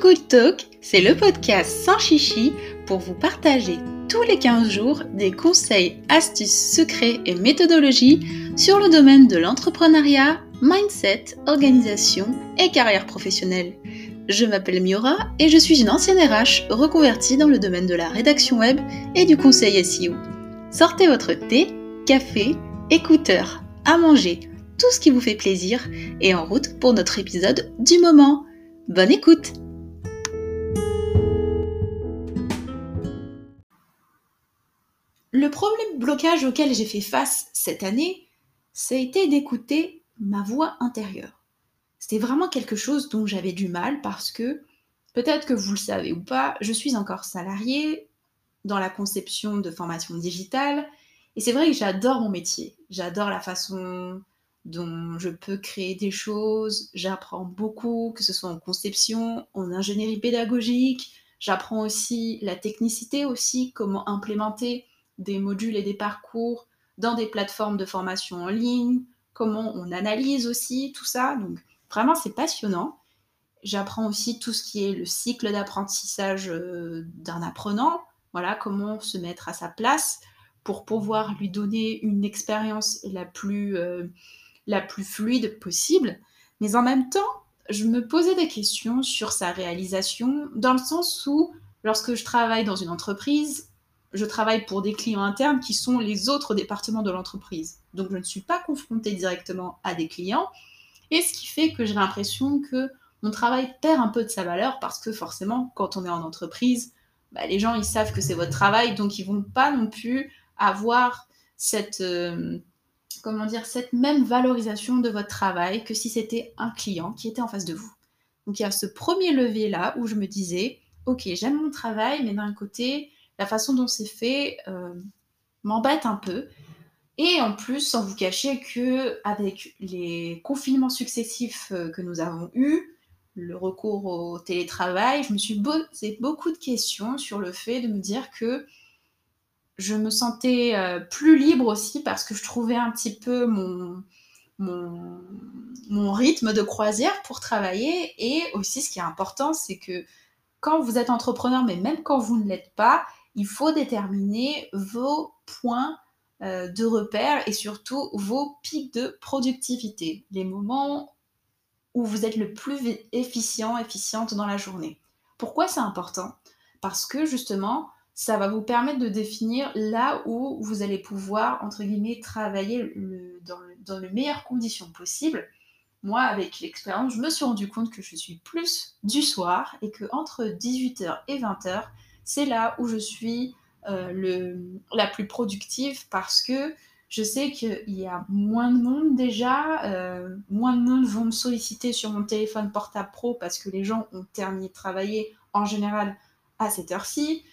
Good Talk, c'est le podcast sans chichi pour vous partager tous les 15 jours des conseils, astuces, secrets et méthodologies sur le domaine de l'entrepreneuriat, mindset, organisation et carrière professionnelle. Je m'appelle Miora et je suis une ancienne RH reconvertie dans le domaine de la rédaction web et du conseil SEO. Sortez votre thé, café, écouteurs, à manger, tout ce qui vous fait plaisir et en route pour notre épisode du moment. Bonne écoute Le problème blocage auquel j'ai fait face cette année, ça été d'écouter ma voix intérieure. C'était vraiment quelque chose dont j'avais du mal parce que, peut-être que vous le savez ou pas, je suis encore salariée dans la conception de formation digitale et c'est vrai que j'adore mon métier. J'adore la façon dont je peux créer des choses. J'apprends beaucoup, que ce soit en conception, en ingénierie pédagogique. J'apprends aussi la technicité aussi, comment implémenter des modules et des parcours dans des plateformes de formation en ligne, comment on analyse aussi tout ça. Donc vraiment c'est passionnant. J'apprends aussi tout ce qui est le cycle d'apprentissage euh, d'un apprenant, voilà comment se mettre à sa place pour pouvoir lui donner une expérience la plus euh, la plus fluide possible. Mais en même temps, je me posais des questions sur sa réalisation, dans le sens où, lorsque je travaille dans une entreprise, je travaille pour des clients internes qui sont les autres départements de l'entreprise. Donc je ne suis pas confrontée directement à des clients. Et ce qui fait que j'ai l'impression que mon travail perd un peu de sa valeur parce que forcément, quand on est en entreprise, bah, les gens ils savent que c'est votre travail, donc ils vont pas non plus avoir cette, euh, comment dire, cette même valorisation de votre travail que si c'était un client qui était en face de vous. Donc il y a ce premier levier là où je me disais, ok, j'aime mon travail, mais d'un côté, la façon dont c'est fait euh, m'embête un peu. Et en plus, sans vous cacher que avec les confinements successifs euh, que nous avons eus, le recours au télétravail, je me suis posé beaucoup de questions sur le fait de me dire que je me sentais euh, plus libre aussi parce que je trouvais un petit peu mon, mon, rythme de croisière pour travailler. Et aussi, ce qui est important, c'est que quand vous êtes entrepreneur, mais même quand vous ne l'êtes pas, il faut déterminer vos points euh, de repère et surtout vos pics de productivité, les moments où vous êtes le plus efficient, efficiente dans la journée. Pourquoi c'est important? Parce que justement, ça va vous permettre de définir là où vous allez pouvoir, entre guillemets, travailler dans, les meilleures conditions possibles. Moi, avec l'expérience, je me suis rendu compte que je suis plus du soir et que entre 18h et 20h, c'est là où je suis euh, la plus productive parce que je sais qu'il y a moins de monde déjà, euh, moins de monde vont me solliciter sur mon téléphone portable pro parce que les gens ont terminé de travailler en général à cette heure-ci.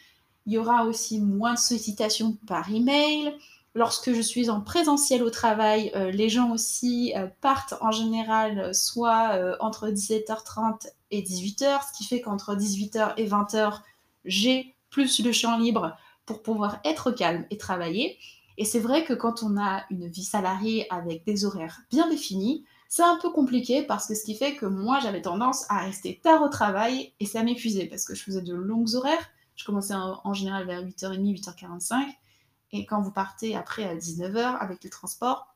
Il y aura aussi moins de sollicitations par email. Lorsque je suis en présentiel au travail, euh, les gens aussi partent en général soit entre 17h30 et 18h, ce qui fait qu'entre 18h et 20h, j'ai plus le champ libre pour pouvoir être calme et travailler. Et c'est vrai que quand on a une vie salariée avec des horaires bien définis, c'est un peu compliqué parce que ce qui fait que moi j'avais tendance à rester tard au travail et ça m'épuisait parce que je faisais de longues horaires je commençais en, général vers 8h30, 8h45. Et quand vous partez après à 19h avec le transport,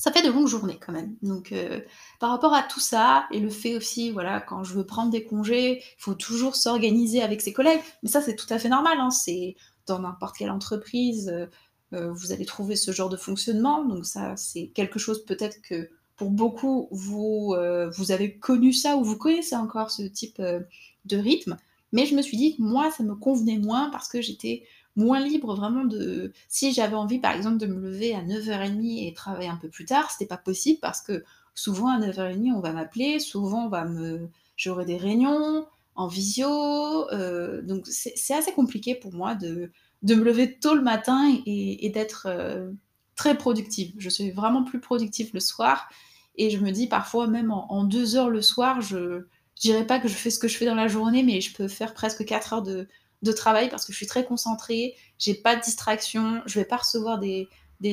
ça fait de longues journées quand même. Donc euh, par rapport à tout ça, et le fait aussi, voilà, quand je veux prendre des congés, il faut toujours s'organiser avec ses collègues. Mais ça, c'est tout à fait normal. Hein. C'est dans n'importe quelle entreprise, euh, euh, vous allez trouver ce genre de fonctionnement. Donc ça, c'est quelque chose peut-être que pour beaucoup, vous, vous avez connu ça ou vous connaissez encore ce type de rythme. Mais je me suis dit, moi, ça me convenait moins parce que j'étais moins libre vraiment de... Si j'avais envie, par exemple, de me lever à 9h30 et travailler un peu plus tard, c'était pas possible parce que souvent à 9h30, on va m'appeler, souvent on va me... J'aurai des réunions en visio, euh, donc c'est assez compliqué pour moi de, de, me lever tôt le matin et, d'être euh, très productive. Je suis vraiment plus productive le soir et je me dis parfois même en, en deux heures le soir, je, je dirais pas que je fais ce que je fais dans la journée, mais je peux faire presque 4 heures de, travail parce que je suis très concentrée, j'ai pas de distraction, je vais pas recevoir des,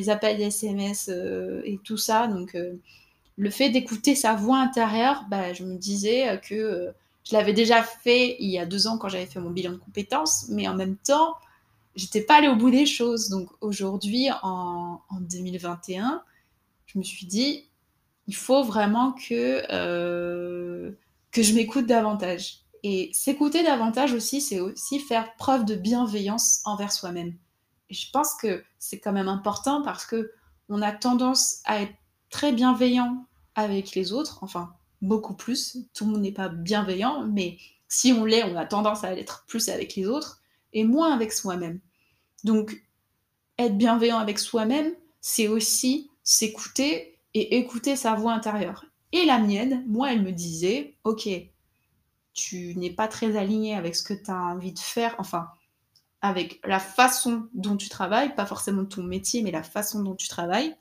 appels, des SMS euh, et tout ça. Donc, euh, le fait d'écouter sa voix intérieure, bah, je me disais que euh, Je l'avais déjà fait il y a deux ans quand j'avais fait mon bilan de compétences, mais en même temps, j'étais pas allée au bout des choses. Donc aujourd'hui, en, 2021, je me suis dit, il faut vraiment que, que je m'écoute davantage. Et s'écouter davantage aussi, c'est aussi faire preuve de bienveillance envers soi-même. Et je pense que c'est quand même important parce que on a tendance à être très bienveillant avec les autres, enfin beaucoup plus. Tout le monde n'est pas bienveillant, mais si on l'est, on a tendance à l'être plus avec les autres et moins avec soi-même. Donc, être bienveillant avec soi-même, c'est aussi s'écouter et écouter sa voix intérieure. Et la mienne, moi, elle me disait, ok, tu n'es pas très aligné avec ce que tu as envie de faire, enfin, avec la façon dont tu travailles, pas forcément ton métier, mais la façon dont tu travailles.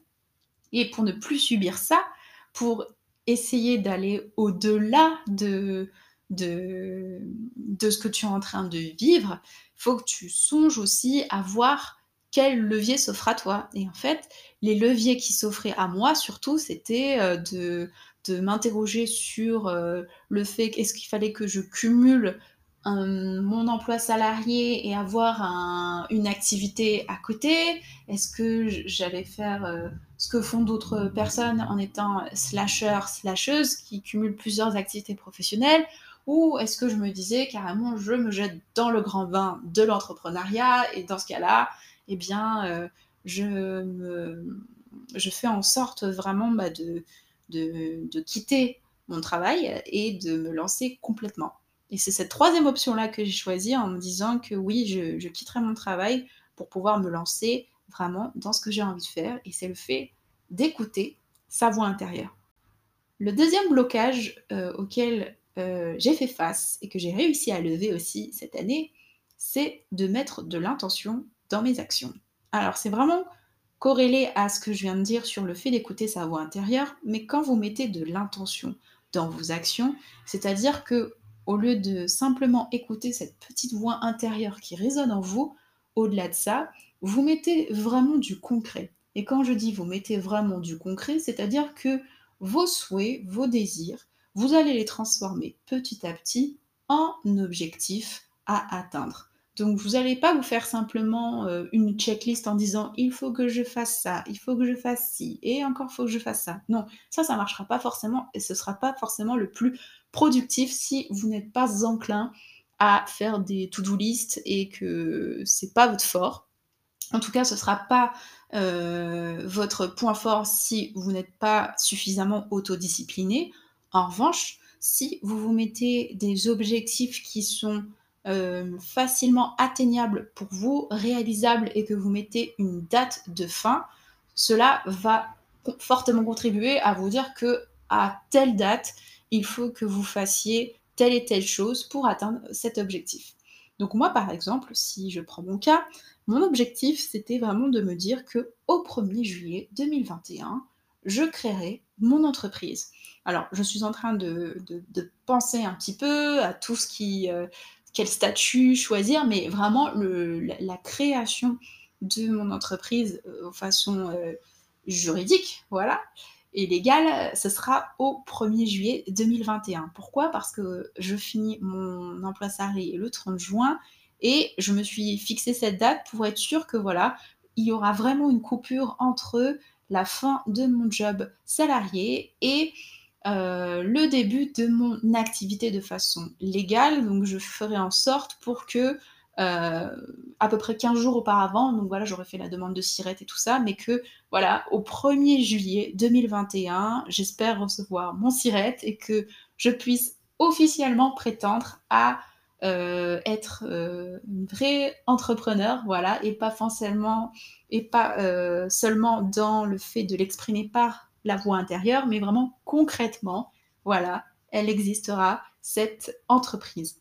Et pour ne plus subir ça, pour essayer d'aller au-delà de, de, de ce que tu es en train de vivre, il faut que tu songes aussi à voir quel levier s'offre à toi. Et en fait, les leviers qui s'offraient à moi, surtout, c'était euh, de, de m'interroger sur euh, le fait qu'est-ce qu'il fallait que je cumule mon emploi salarié et avoir une activité à côté. Est-ce que j'allais faire euh, ce que font d'autres personnes en étant slasher, slasheuse, qui cumulent plusieurs activités professionnelles? Ou est-ce que je me disais carrément, je me jette dans le grand bain de l'entrepreneuriat et dans ce cas-là, eh bien, euh, je, me, je fais en sorte vraiment bah, de, de, quitter mon travail et de me lancer complètement. Et c'est cette troisième option-là que j'ai choisie en me disant que oui, je, quitterai mon travail pour pouvoir me lancer vraiment dans ce que j'ai envie de faire. Et c'est le fait d'écouter sa voix intérieure. Le deuxième blocage euh, auquel euh, j'ai fait face et que j'ai réussi à lever aussi cette année, c'est de mettre de l'intention dans mes actions. Alors c'est vraiment corrélé à ce que je viens de dire sur le fait d'écouter sa voix intérieure, mais quand vous mettez de l'intention dans vos actions, c'est-à-dire que au lieu de simplement écouter cette petite voix intérieure qui résonne en vous, au-delà de ça, vous mettez vraiment du concret. Et quand je dis vous mettez vraiment du concret, c'est-à-dire que vos souhaits, vos désirs, vous allez les transformer petit à petit en objectifs à atteindre. Donc vous n'allez pas vous faire simplement euh, une checklist en disant il faut que je fasse ça, il faut que je fasse ci, et encore faut que je fasse ça. Non, ça, ça ne marchera pas forcément et ce ne sera pas forcément le plus productif si vous n'êtes pas enclin à faire des to-do list et que c'est pas votre fort. En tout cas, ce ne sera pas euh, votre point fort si vous n'êtes pas suffisamment autodiscipliné. En revanche, si vous vous mettez des objectifs qui sont euh, facilement atteignables pour vous, réalisables et que vous mettez une date de fin, cela va fortement contribuer à vous dire que à telle date, il faut que vous fassiez telle et telle chose pour atteindre cet objectif. Donc moi, par exemple, si je prends mon cas, mon objectif, c'était vraiment de me dire que au 1er juillet 2021, je créerai mon entreprise. Alors, je suis en train de, penser un petit peu à tout ce qui, euh, quel statut choisir, mais vraiment la, création de mon entreprise de euh, façon euh, juridique, voilà, et légal, ce sera au 1er juillet 2021. Pourquoi? Parce que je finis mon emploi salarié le 30 juin et je me suis fixé cette date pour être sûr que voilà, il y aura vraiment une coupure entre la fin de mon job salarié et euh, le début de mon activité de façon légale. Donc je ferai en sorte pour que euh, à peu près 15 jours auparavant, donc voilà, j'aurais fait la demande de SIRET et tout ça, mais que voilà, au 1er juillet 2021, j'espère recevoir mon SIRET et que je puisse officiellement prétendre à euh, être euh, une vraie entrepreneur, voilà, et pas forcément, et pas seulement dans le fait de l'exprimer par la voix intérieure, mais vraiment concrètement, voilà, elle existera, cette entreprise.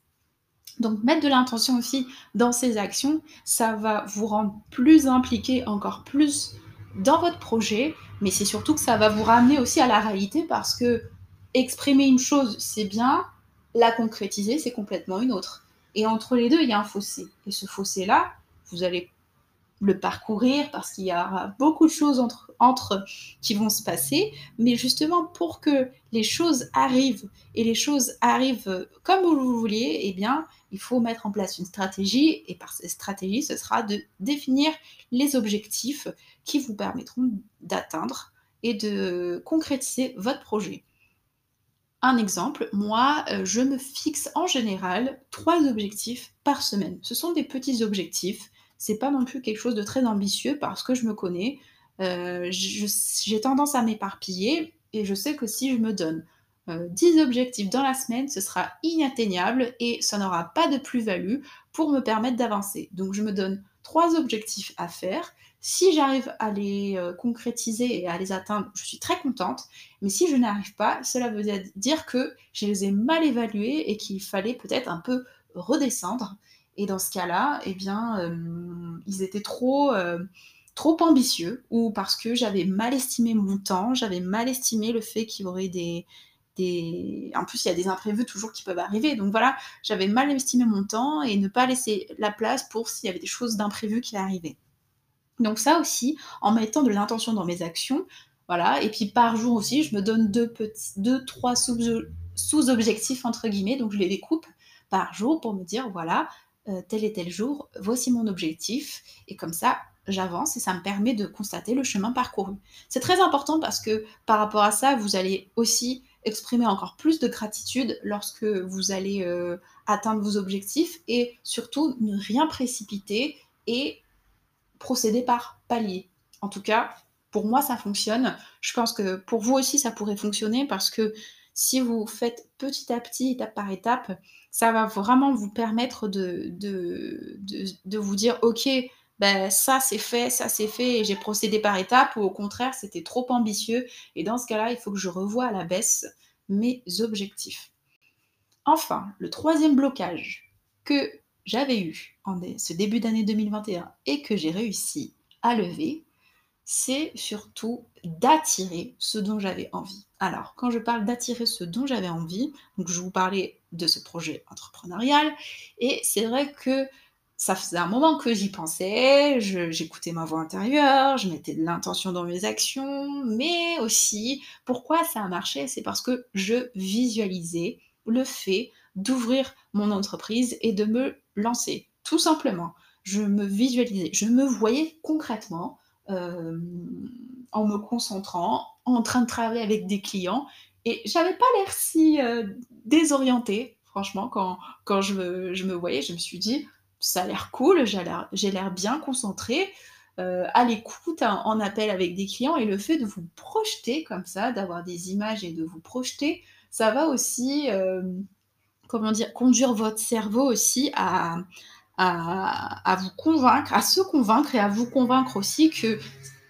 Donc mettre de l'intention aussi dans ces actions, ça va vous rendre plus impliqué encore plus dans votre projet, mais c'est surtout que ça va vous ramener aussi à la réalité parce que exprimer une chose, c'est bien, la concrétiser, c'est complètement une autre. Et entre les deux, il y a un fossé. Et ce fossé-là, vous allez le parcourir parce qu'il y aura beaucoup de choses entre, entre qui vont se passer, mais justement pour que les choses arrivent et les choses arrivent comme vous vouliez, eh bien, il faut mettre en place une stratégie et par cette stratégie, ce sera de définir les objectifs qui vous permettront d'atteindre et de concrétiser votre projet. Un exemple, moi, euh, je me fixe en général trois objectifs par semaine. Ce sont des petits objectifs c'est pas non plus quelque chose de très ambitieux parce que je me connais. Euh, j'ai tendance à m'éparpiller et je sais que si je me donne 10 euh, objectifs dans la semaine, ce sera inatteignable et ça n'aura pas de plus-value pour me permettre d'avancer. Donc je me donne trois objectifs à faire. Si j'arrive à les euh, concrétiser et à les atteindre, je suis très contente. Mais si je n'arrive pas, cela veut dire que je les ai mal évalués et qu'il fallait peut-être un peu redescendre. Et dans ce cas-là, eh bien, euh, ils étaient trop, euh, trop ambitieux, ou parce que j'avais mal estimé mon temps, j'avais mal estimé le fait qu'il y aurait des, des... En plus, il y a des imprévus toujours qui peuvent arriver. Donc voilà, j'avais mal estimé mon temps et ne pas laisser la place pour s'il y avait des choses d'imprévues qui arrivaient. Donc ça aussi, en mettant de l'intention dans mes actions, voilà. Et puis par jour aussi, je me donne deux, petits, deux trois sous-objectifs, entre guillemets, donc je les découpe par jour pour me dire, voilà, euh, tel et tel jour, voici mon objectif, et comme ça, j'avance et ça me permet de constater le chemin parcouru. C'est très important parce que par rapport à ça, vous allez aussi exprimer encore plus de gratitude lorsque vous allez euh, atteindre vos objectifs et surtout ne rien précipiter et procéder par palier. En tout cas, pour moi, ça fonctionne. Je pense que pour vous aussi, ça pourrait fonctionner parce que si vous faites petit à petit, étape par étape, ça va vraiment vous permettre de, vous dire, OK, ben, ça c'est fait, ça c'est fait, j'ai procédé par étapes, ou au contraire, c'était trop ambitieux, et dans ce cas-là, il faut que je revoie à la baisse mes objectifs. Enfin, le troisième blocage que j'avais eu en ce début d'année 2021 et que j'ai réussi à lever, c'est surtout d'attirer ce dont j'avais envie. Alors, quand je parle d'attirer ce dont j'avais envie, donc je vous parlais de ce projet entrepreneurial, et c'est vrai que ça faisait un moment que j'y pensais, j'écoutais ma voix intérieure, je mettais de l'intention dans mes actions, mais aussi, pourquoi ça a marché C'est parce que je visualisais le fait d'ouvrir mon entreprise et de me lancer, tout simplement. Je me visualisais, je me voyais concrètement euh, en me concentrant, en train de travailler avec des clients. Et j'avais pas l'air si euh, désorientée, franchement, quand, quand je, me, je me voyais, je me suis dit, ça a l'air cool, j'ai l'air bien concentrée, euh, à l'écoute, en appel avec des clients, et le fait de vous projeter comme ça, d'avoir des images et de vous projeter, ça va aussi, comment dire, conduire votre cerveau aussi à, à, vous convaincre, à se convaincre et à vous convaincre aussi que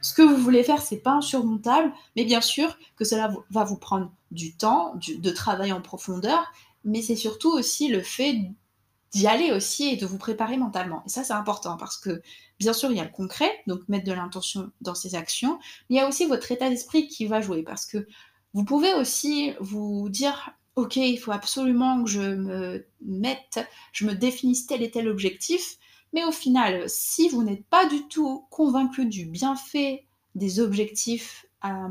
ce que vous voulez faire, c'est pas insurmontable, mais bien sûr que cela va vous prendre du temps, de travail en profondeur, mais c'est surtout aussi le fait d'y aller aussi et de vous préparer mentalement. Et ça, c'est important parce que, bien sûr, il y a le concret, donc mettre de l'intention dans ses actions, mais il y a aussi votre état d'esprit qui va jouer parce que vous pouvez aussi vous dire ok, il faut absolument que je me mette, je me définisse tel et tel objectif, mais au final, si vous n'êtes pas du tout convaincu du bienfait des objectifs à,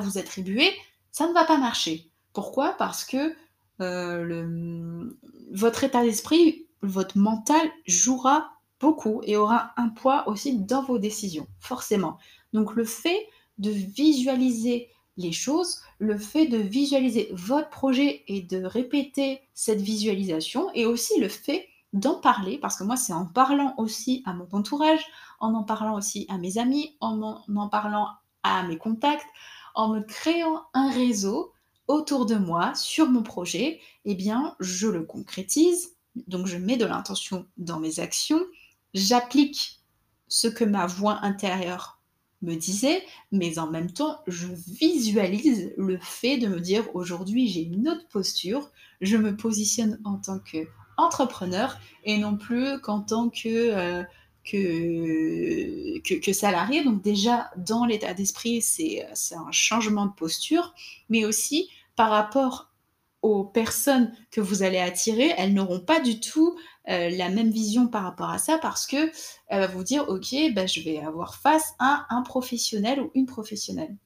vous attribuer, ça ne va pas marcher. Pourquoi? Parce que euh, votre état d'esprit, votre mental jouera beaucoup et aura un poids aussi dans vos décisions, forcément. Donc le fait de visualiser les choses, le fait de visualiser votre projet et de répéter cette visualisation, et aussi le fait d'en parler, parce que moi c'est en parlant aussi à mon entourage, en en parlant aussi à mes amis, en en, parlant à mes contacts, en me créant un réseau autour de moi sur mon projet, eh bien je le concrétise, donc je mets de l'intention dans mes actions, j'applique ce que ma voix intérieure me disait, mais en même temps, je visualise le fait de me dire aujourd'hui j'ai une autre posture, je me positionne en tant qu'entrepreneur et non plus qu'en tant que, euh, que, que, salarié. Donc déjà, dans l'état d'esprit, c'est un changement de posture, mais aussi par rapport aux personnes que vous allez attirer, elles n'auront pas du tout euh, la même vision par rapport à ça parce que elle va vous dire ok, bah, je vais avoir face à un professionnel ou une professionnelle.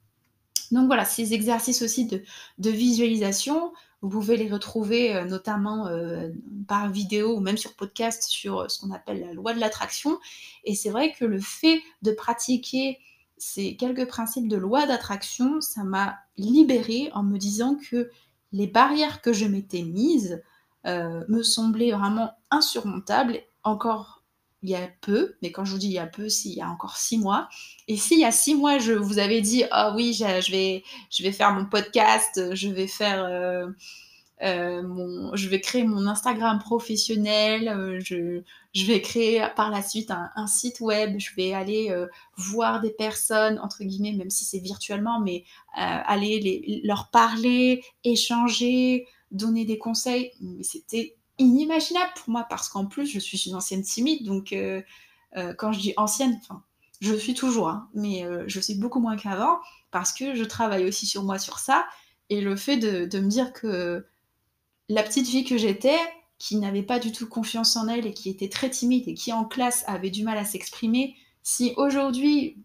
Donc voilà, ces exercices aussi de, visualisation, vous pouvez les retrouver euh, notamment euh, par vidéo ou même sur podcast sur ce qu'on appelle la loi de l'attraction. Et c'est vrai que le fait de pratiquer ces quelques principes de loi d'attraction, ça m'a libérée en me disant que les barrières que je m'étais mises euh, me semblaient vraiment insurmontables. Encore il y a peu, mais quand je vous dis il y a peu, s'il y a encore six mois. Et s'il y a six mois, je vous avais dit, ah oui, je vais, je vais faire mon podcast, je vais faire... Euh, euh, mon, je vais créer mon Instagram professionnel, je, je, vais créer par la suite un, site web, je vais aller voir des personnes, entre guillemets, même si c'est virtuellement, mais aller leur parler, échanger, donner des conseils. C'était inimaginable pour moi parce qu'en plus, je suis une ancienne timide. Donc, euh, euh, quand je dis ancienne, je suis toujours, hein, mais euh, je suis beaucoup moins qu'avant parce que je travaille aussi sur moi, sur ça. Et le fait de, me dire que la petite fille que j'étais, qui n'avait pas du tout confiance en elle et qui était très timide et qui en classe avait du mal à s'exprimer, si aujourd'hui,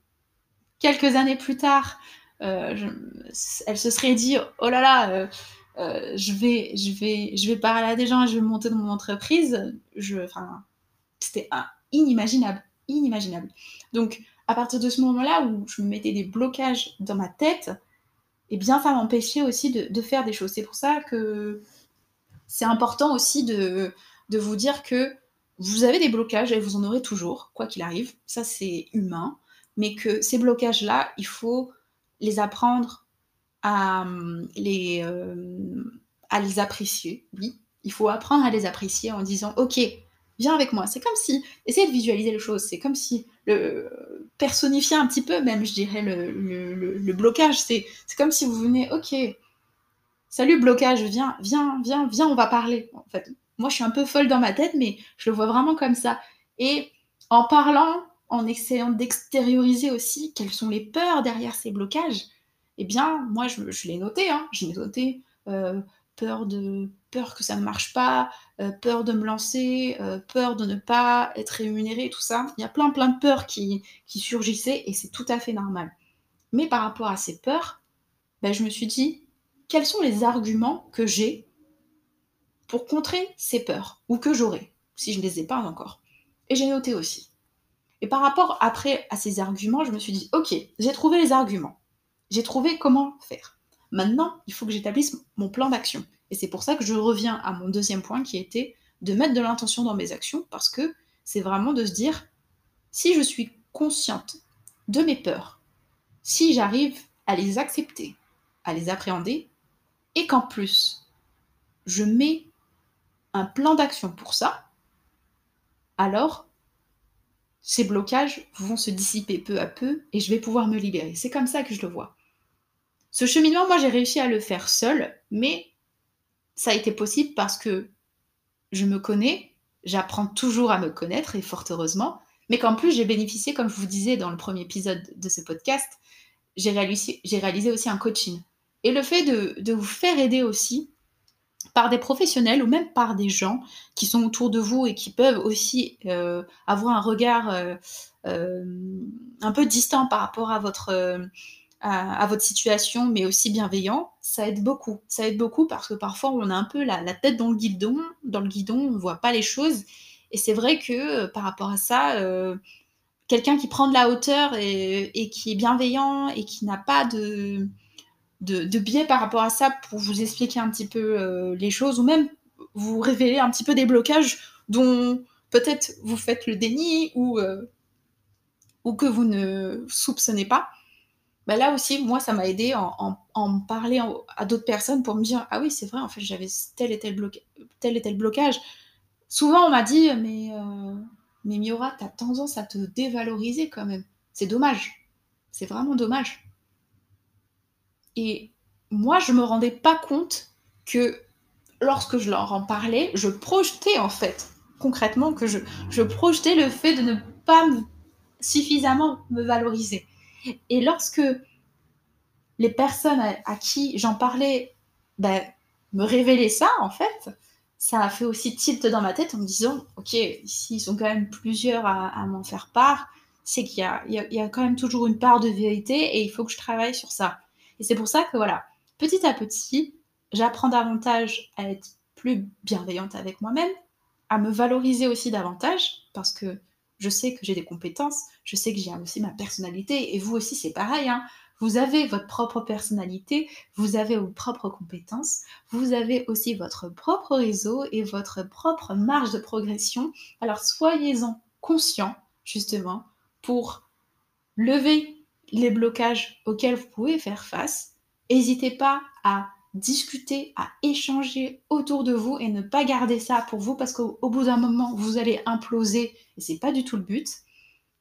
quelques années plus tard, elle se serait dit oh là là, euh, je, vais, je, vais, je vais parler à des gens et je vais monter dans mon entreprise, je, c'était inimaginable, inimaginable. Donc, à partir de ce moment-là où je me mettais des blocages dans ma tête, eh bien, ça m'empêchait aussi de, faire des choses. C'est pour ça que c'est important aussi de vous dire que vous avez des blocages et vous en aurez toujours, quoi qu'il arrive. Ça, c'est humain. Mais que ces blocages-là, il faut les apprendre à hum, les, euh, à les apprécier, oui. Il faut apprendre à les apprécier en disant, ok, viens avec moi. C'est comme si, essayez de visualiser les choses, c'est comme si le personnifier un petit peu même, je dirais, le, le, le blocage. C'est comme si vous venez, ok, salut blocage, viens, viens, viens, viens, on va parler. En fait, moi je suis un peu folle dans ma tête, mais je le vois vraiment comme ça. Et en parlant, en essayant d'extérioriser aussi quelles sont les peurs derrière ces blocages, eh bien, moi, je, l'ai noté, hein, je l'ai noté, euh, peur, de, peur que ça ne marche pas, euh, peur de me lancer, euh, peur de ne pas être rémunéré, tout ça. Il y a plein, plein de peurs qui, surgissaient et c'est tout à fait normal. Mais par rapport à ces peurs, ben, je me suis dit, quels sont les arguments que j'ai pour contrer ces peurs, ou que j'aurai, si je ne les ai pas encore? Et j'ai noté aussi. Et par rapport après à ces arguments, je me suis dit, ok, j'ai trouvé les arguments. J'ai trouvé comment faire. Maintenant, il faut que j'établisse mon plan d'action. Et c'est pour ça que je reviens à mon deuxième point qui était de mettre de l'intention dans mes actions parce que c'est vraiment de se dire si je suis consciente de mes peurs, si j'arrive à les accepter, à les appréhender, et qu'en plus je mets un plan d'action pour ça, alors ces blocages vont se dissiper peu à peu et je vais pouvoir me libérer. C'est comme ça que je le vois. Ce cheminement, moi, j'ai réussi à le faire seul, mais ça a été possible parce que je me connais, j'apprends toujours à me connaître, et fort heureusement, mais qu'en plus, j'ai bénéficié, comme je vous disais dans le premier épisode de ce podcast, j'ai réalisé, aussi un coaching. Et le fait de, vous faire aider aussi par des professionnels ou même par des gens qui sont autour de vous et qui peuvent aussi euh, avoir un regard euh, euh, un peu distant par rapport à votre à, votre situation, mais aussi bienveillant, ça aide beaucoup. Ça aide beaucoup parce que parfois on a un peu la, tête dans le guidon, dans le guidon, on voit pas les choses. Et c'est vrai que euh, par rapport à ça, euh, quelqu'un qui prend de la hauteur et, qui est bienveillant et qui n'a pas de, de, biais par rapport à ça pour vous expliquer un petit peu euh, les choses ou même vous révéler un petit peu des blocages dont peut-être vous faites le déni ou, ou que vous ne soupçonnez pas bah là aussi, moi, ça m'a aidé en, en, parler à d'autres personnes pour me dire Ah oui, c'est vrai, en fait, j'avais tel et tel, tel et tel blocage. Souvent, on m'a dit Mais, euh, mais Miora, t'as tendance à te dévaloriser quand même. C'est dommage. C'est vraiment dommage. Et moi, je me rendais pas compte que lorsque je leur en parlais, je projetais en fait, concrètement, que je, je projetais le fait de ne pas suffisamment me valoriser. Et lorsque les personnes à, qui j'en parlais ben, me révéler ça, en fait, ça a fait aussi tilt dans ma tête en me disant, ok, s'ils sont quand même plusieurs à, m'en faire part, c'est qu'il y, y a, quand même toujours une part de vérité et il faut que je travaille sur ça. Et c'est pour ça que voilà, petit à petit, j'apprends davantage à être plus bienveillante avec moi-même, à me valoriser aussi davantage, parce que je sais que j'ai des compétences, je sais que j'ai aussi ma personnalité, et vous aussi c'est pareil, hein. vous avez votre propre personnalité, vous avez vos propres compétences, vous avez aussi votre propre réseau et votre propre marge de progression. Alors soyez-en conscients, justement, pour lever les blocages auxquels vous pouvez faire face. N'hésitez pas à discuter, à échanger autour de vous et ne pas garder ça pour vous parce qu'au bout d'un moment, vous allez imploser et c'est pas du tout le but.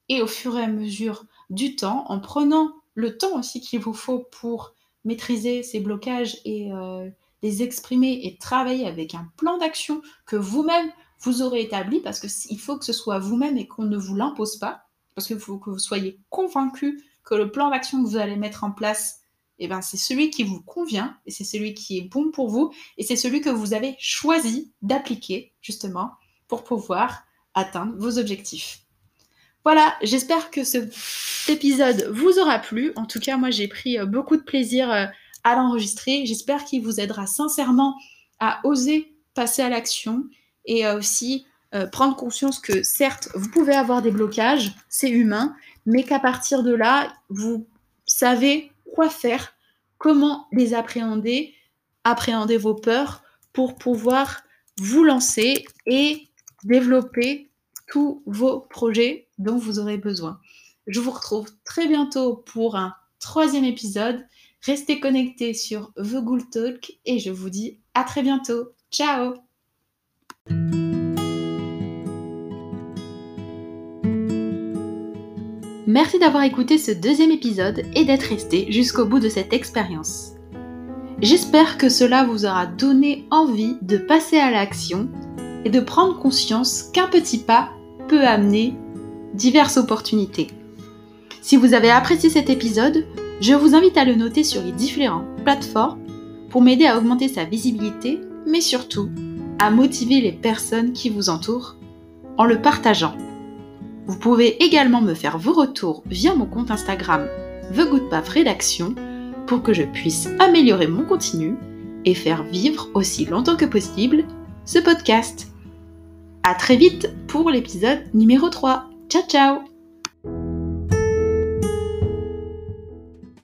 Et au fur et à mesure du temps, en prenant le temps aussi qu'il vous faut pour maîtriser ces blocages et euh, les exprimer et travailler avec un plan d'action que vous-même vous aurez établi parce qu'il faut que ce soit vous-même et qu'on ne vous l'impose pas parce qu'il faut que vous soyez convaincu que le plan d'action que vous allez mettre en place eh ben, c'est celui qui vous convient et c'est celui qui est bon pour vous et c'est celui que vous avez choisi d'appliquer justement pour pouvoir atteindre vos objectifs. Voilà, j'espère que cet épisode vous aura plu. En tout cas, moi j'ai pris euh, beaucoup de plaisir euh, à l'enregistrer. J'espère qu'il vous aidera sincèrement à oser passer à l'action et aussi euh, prendre conscience que certes, vous pouvez avoir des blocages, c'est humain, mais qu'à partir de là, vous savez quoi faire, comment les appréhender, appréhender vos peurs pour pouvoir vous lancer et développer tous vos projets dont vous aurez besoin. Je vous retrouve très bientôt pour un troisième épisode. Restez connectés sur The Ghoul Talk et je vous dis à très bientôt. Ciao Merci d'avoir écouté ce deuxième épisode et d'être resté jusqu'au bout de cette expérience. J'espère que cela vous aura donné envie de passer à l'action et de prendre conscience qu'un petit pas peut amener diverses opportunités. Si vous avez apprécié cet épisode, je vous invite à le noter sur les différentes plateformes pour m'aider à augmenter sa visibilité, mais surtout à motiver les personnes qui vous entourent en le partageant. Vous pouvez également me faire vos retours via mon compte Instagram The pour que je puisse améliorer mon contenu et faire vivre aussi longtemps que possible ce podcast. A très vite pour l'épisode numéro 3. Ciao ciao